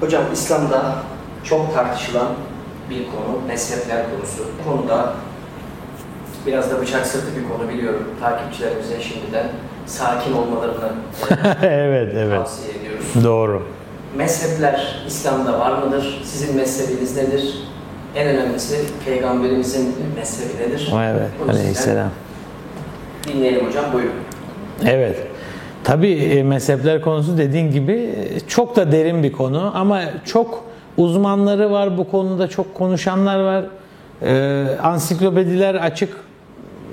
Hocam İslam'da çok tartışılan bir konu mezhepler konusu. Bu konuda biraz da bıçak sırtı bir konu biliyorum. Takipçilerimize şimdiden sakin olmalarını evet, evet. tavsiye ediyoruz. Doğru. Mezhepler İslam'da var mıdır? Sizin mezhebiniz nedir? En önemlisi Peygamberimizin mezhebi nedir? Evet, aleyhisselam. Dinleyelim hocam, buyurun. Evet. Tabii e, mezhepler konusu dediğin gibi e, çok da derin bir konu ama çok uzmanları var bu konuda, çok konuşanlar var. Ee, ansiklopediler açık,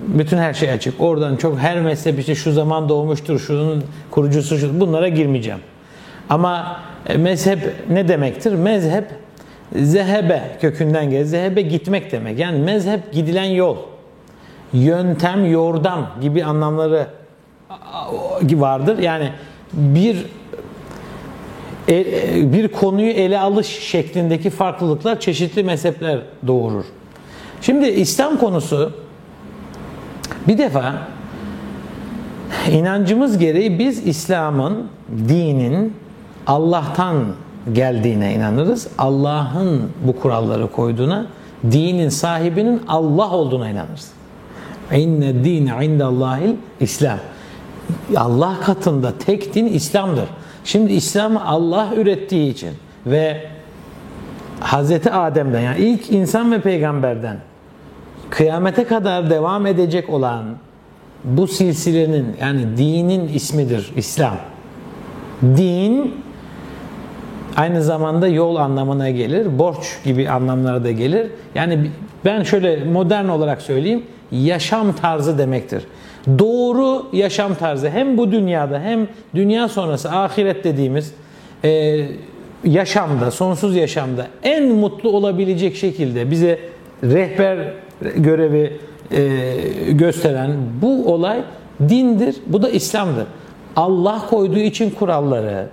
bütün her şey açık. Oradan çok her mezhep işte şu zaman doğmuştur, şunun kurucusu şu, bunlara girmeyeceğim. Ama e, mezhep ne demektir? Mezhep zehebe kökünden gelir. Zehebe gitmek demek. Yani mezhep gidilen yol. Yöntem, yordam gibi anlamları vardır. Yani bir e- bir konuyu ele alış şeklindeki farklılıklar çeşitli mezhepler doğurur. Şimdi İslam konusu bir defa inancımız gereği biz İslam'ın, dinin Allah'tan geldiğine inanırız. Allah'ın bu kuralları koyduğuna, dinin sahibinin Allah olduğuna inanırız. İnne dine indallahil İslam. Allah katında tek din İslam'dır. Şimdi İslam'ı Allah ürettiği için ve Hazreti Adem'den yani ilk insan ve peygamberden kıyamete kadar devam edecek olan bu silsilenin yani dinin ismidir İslam. Din aynı zamanda yol anlamına gelir, borç gibi anlamlara da gelir. Yani ben şöyle modern olarak söyleyeyim, yaşam tarzı demektir. Doğru yaşam tarzı hem bu dünyada hem dünya sonrası ahiret dediğimiz e, yaşamda, sonsuz yaşamda en mutlu olabilecek şekilde bize rehber görevi e, gösteren bu olay dindir. Bu da İslam'dır. Allah koyduğu için kuralları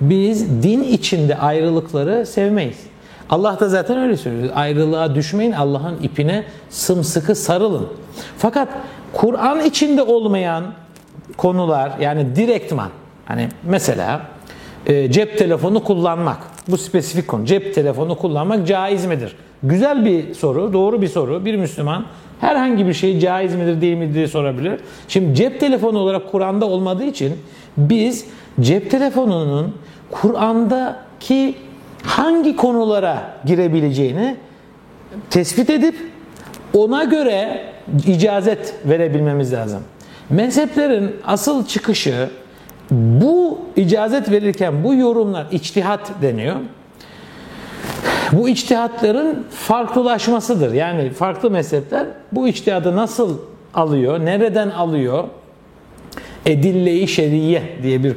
biz din içinde ayrılıkları sevmeyiz. Allah da zaten öyle söylüyor. Ayrılığa düşmeyin, Allah'ın ipine sımsıkı sarılın. Fakat Kur'an içinde olmayan konular yani direktman hani mesela e, cep telefonu kullanmak bu spesifik konu. Cep telefonu kullanmak caiz midir? Güzel bir soru, doğru bir soru. Bir Müslüman herhangi bir şey caiz midir değil mi diye sorabilir. Şimdi cep telefonu olarak Kur'an'da olmadığı için biz cep telefonunun Kur'an'daki hangi konulara girebileceğini tespit edip ona göre icazet verebilmemiz lazım. Mezheplerin asıl çıkışı bu icazet verirken bu yorumlar içtihat deniyor. Bu içtihatların farklılaşmasıdır. Yani farklı mezhepler bu içtihadı nasıl alıyor, nereden alıyor? Edille-i şeriye diye bir e,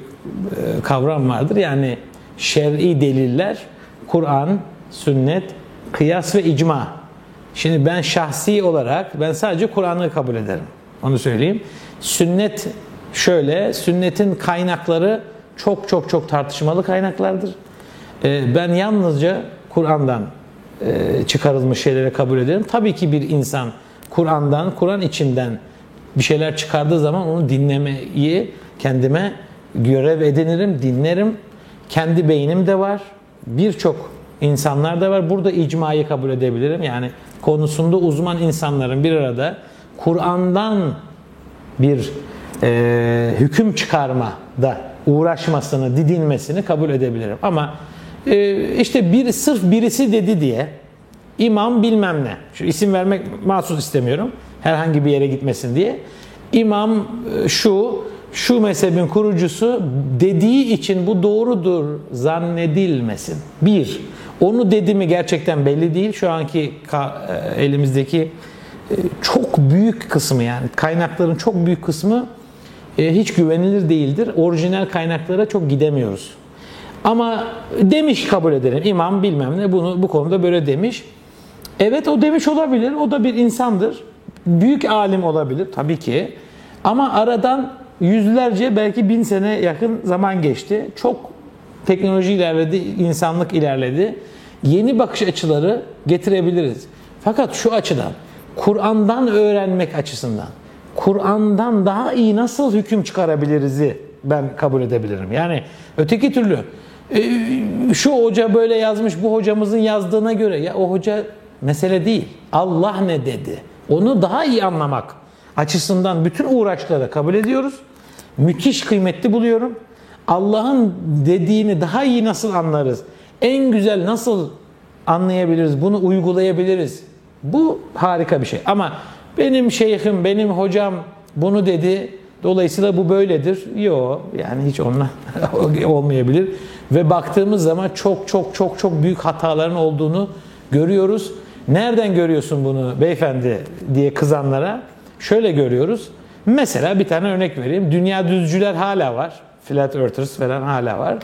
kavram vardır. Yani şer'i deliller, Kur'an, sünnet, kıyas ve icma. Şimdi ben şahsi olarak ben sadece Kur'an'ı kabul ederim. Onu söyleyeyim. Sünnet şöyle, sünnetin kaynakları çok çok çok tartışmalı kaynaklardır. E, ben yalnızca Kur'an'dan e, çıkarılmış şeyleri kabul ederim. Tabii ki bir insan Kur'an'dan, Kur'an içinden bir şeyler çıkardığı zaman onu dinlemeyi kendime görev edinirim, dinlerim. Kendi beynim de var. Birçok insanlar da var. Burada icmayı kabul edebilirim. Yani konusunda uzman insanların bir arada Kur'an'dan bir e, hüküm çıkarma da uğraşmasını, didinmesini kabul edebilirim. Ama e, işte bir sırf birisi dedi diye imam bilmem ne. Şu isim vermek mahsus istemiyorum. Herhangi bir yere gitmesin diye. İmam e, şu, şu mezhebin kurucusu dediği için bu doğrudur zannedilmesin. Bir, onu dedi mi gerçekten belli değil. Şu anki e, elimizdeki e, çok büyük kısmı yani kaynakların çok büyük kısmı hiç güvenilir değildir. Orijinal kaynaklara çok gidemiyoruz. Ama demiş kabul edelim. İmam bilmem ne bunu bu konuda böyle demiş. Evet o demiş olabilir. O da bir insandır. Büyük alim olabilir tabii ki. Ama aradan yüzlerce belki bin sene yakın zaman geçti. Çok teknoloji ilerledi, insanlık ilerledi. Yeni bakış açıları getirebiliriz. Fakat şu açıdan, Kur'an'dan öğrenmek açısından, Kur'an'dan daha iyi nasıl hüküm çıkarabiliriz'i ben kabul edebilirim. Yani öteki türlü e, şu hoca böyle yazmış bu hocamızın yazdığına göre ya o hoca mesele değil. Allah ne dedi? Onu daha iyi anlamak açısından bütün uğraşları kabul ediyoruz. Müthiş kıymetli buluyorum. Allah'ın dediğini daha iyi nasıl anlarız? En güzel nasıl anlayabiliriz? Bunu uygulayabiliriz? Bu harika bir şey. Ama benim şeyhim, benim hocam bunu dedi. Dolayısıyla bu böyledir. Yok yani hiç onunla olmayabilir. Ve baktığımız zaman çok çok çok çok büyük hataların olduğunu görüyoruz. Nereden görüyorsun bunu beyefendi diye kızanlara? Şöyle görüyoruz. Mesela bir tane örnek vereyim. Dünya düzcüler hala var. Flat earthers falan hala var.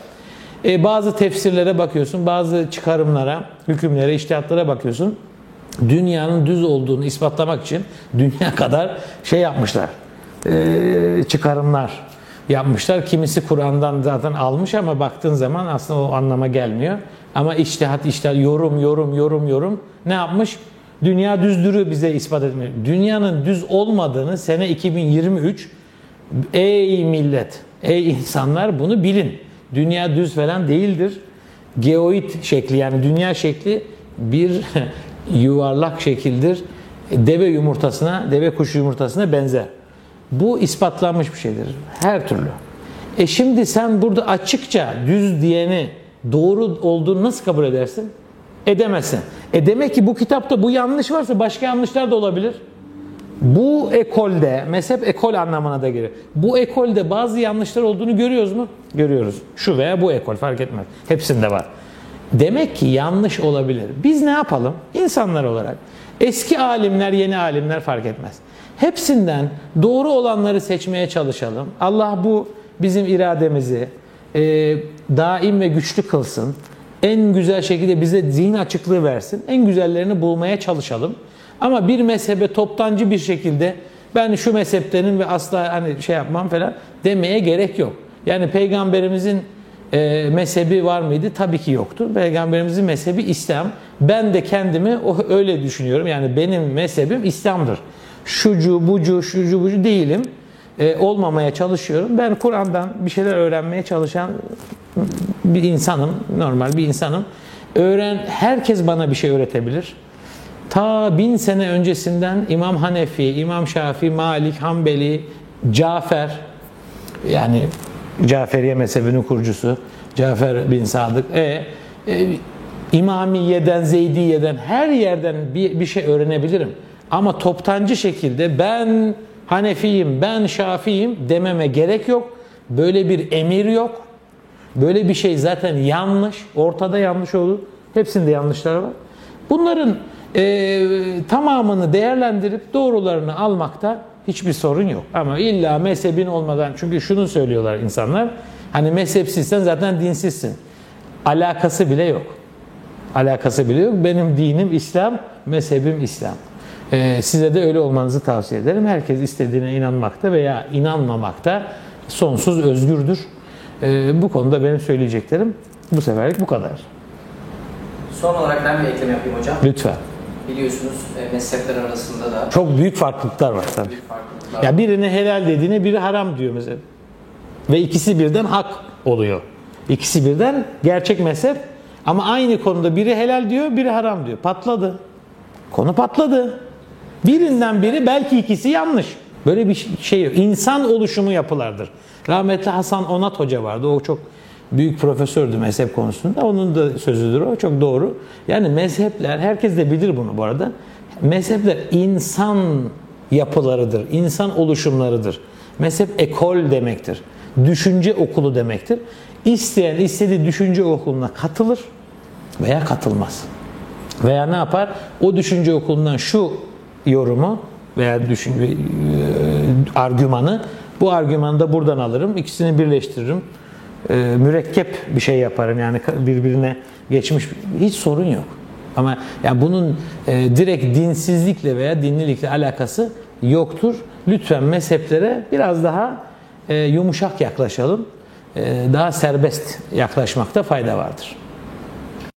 E, bazı tefsirlere bakıyorsun, bazı çıkarımlara, hükümlere, iştihatlara bakıyorsun. Dünyanın düz olduğunu ispatlamak için dünya kadar şey yapmışlar. E, çıkarımlar yapmışlar. Kimisi Kur'an'dan zaten almış ama baktığın zaman aslında o anlama gelmiyor. Ama içtihat, içtihat, yorum, yorum, yorum, yorum ne yapmış? Dünya düzdürü bize ispat etmiyor. Dünyanın düz olmadığını sene 2023 ey millet, ey insanlar bunu bilin. Dünya düz falan değildir. Geoid şekli yani dünya şekli bir yuvarlak şekildir. Deve yumurtasına, deve kuşu yumurtasına benzer. Bu ispatlanmış bir şeydir. Her türlü. E şimdi sen burada açıkça düz diyeni doğru olduğunu nasıl kabul edersin? Edemezsin. E demek ki bu kitapta bu yanlış varsa başka yanlışlar da olabilir. Bu ekolde, mezhep ekol anlamına da gelir. Bu ekolde bazı yanlışlar olduğunu görüyoruz mu? Görüyoruz. Şu veya bu ekol fark etmez. Hepsinde var. Demek ki yanlış olabilir. Biz ne yapalım? İnsanlar olarak. Eski alimler, yeni alimler fark etmez. Hepsinden doğru olanları seçmeye çalışalım. Allah bu bizim irademizi e, daim ve güçlü kılsın. En güzel şekilde bize zihin açıklığı versin. En güzellerini bulmaya çalışalım. Ama bir mezhebe toptancı bir şekilde ben şu mezheptenim ve asla hani şey yapmam falan demeye gerek yok. Yani peygamberimizin e, mezhebi var mıydı? Tabii ki yoktu. Peygamberimizin mezhebi İslam. Ben de kendimi o öyle düşünüyorum. Yani benim mezhebim İslam'dır. Şucu, bucu, şucu, bucu değilim. E, olmamaya çalışıyorum. Ben Kur'an'dan bir şeyler öğrenmeye çalışan bir insanım. Normal bir insanım. Öğren, herkes bana bir şey öğretebilir. Ta bin sene öncesinden İmam Hanefi, İmam Şafii, Malik, Hanbeli, Cafer yani Caferiye mezhebinin kurucusu Cafer bin Sadık e, e İmamiye'den, Zeydiye'den her yerden bir, bir şey öğrenebilirim. Ama toptancı şekilde ben Hanefiyim, ben Şafiyim dememe gerek yok. Böyle bir emir yok. Böyle bir şey zaten yanlış. Ortada yanlış olur. Hepsinde yanlışlar var. Bunların e, tamamını değerlendirip doğrularını almakta hiçbir sorun yok. Ama illa mezhebin olmadan çünkü şunu söylüyorlar insanlar. Hani mezhepsizsen zaten dinsizsin. Alakası bile yok. Alakası bile yok. Benim dinim İslam, mezhebim İslam. Ee, size de öyle olmanızı tavsiye ederim. Herkes istediğine inanmakta veya inanmamakta sonsuz özgürdür. Ee, bu konuda benim söyleyeceklerim bu seferlik bu kadar. Son olarak ben bir ekleme yapayım hocam. Lütfen. Biliyorsunuz e, mezhepler arasında da Çok büyük farklılıklar var tabii. büyük farklılıklar Ya birine helal dediğine biri haram diyor mesela. Ve ikisi birden hak oluyor. İkisi birden gerçek mezhep ama aynı konuda biri helal diyor, biri haram diyor. Patladı. Konu patladı. Birinden biri belki ikisi yanlış. Böyle bir şey yok. İnsan oluşumu yapılardır. Rahmetli Hasan Onat Hoca vardı. O çok büyük profesördü mezhep konusunda. Onun da sözüdür o. Çok doğru. Yani mezhepler, herkes de bilir bunu bu arada. Mezhepler insan yapılarıdır. insan oluşumlarıdır. Mezhep ekol demektir. Düşünce okulu demektir. İsteyen istediği düşünce okuluna katılır veya katılmaz. Veya ne yapar? O düşünce okulundan şu yorumu veya düşün, e, argümanı bu argümanı da buradan alırım. ikisini birleştiririm. E, mürekkep bir şey yaparım. Yani birbirine geçmiş hiç sorun yok. Ama ya bunun e, direkt dinsizlikle veya dinlilikle alakası yoktur. Lütfen mezheplere biraz daha e, yumuşak yaklaşalım. E, daha serbest yaklaşmakta fayda vardır.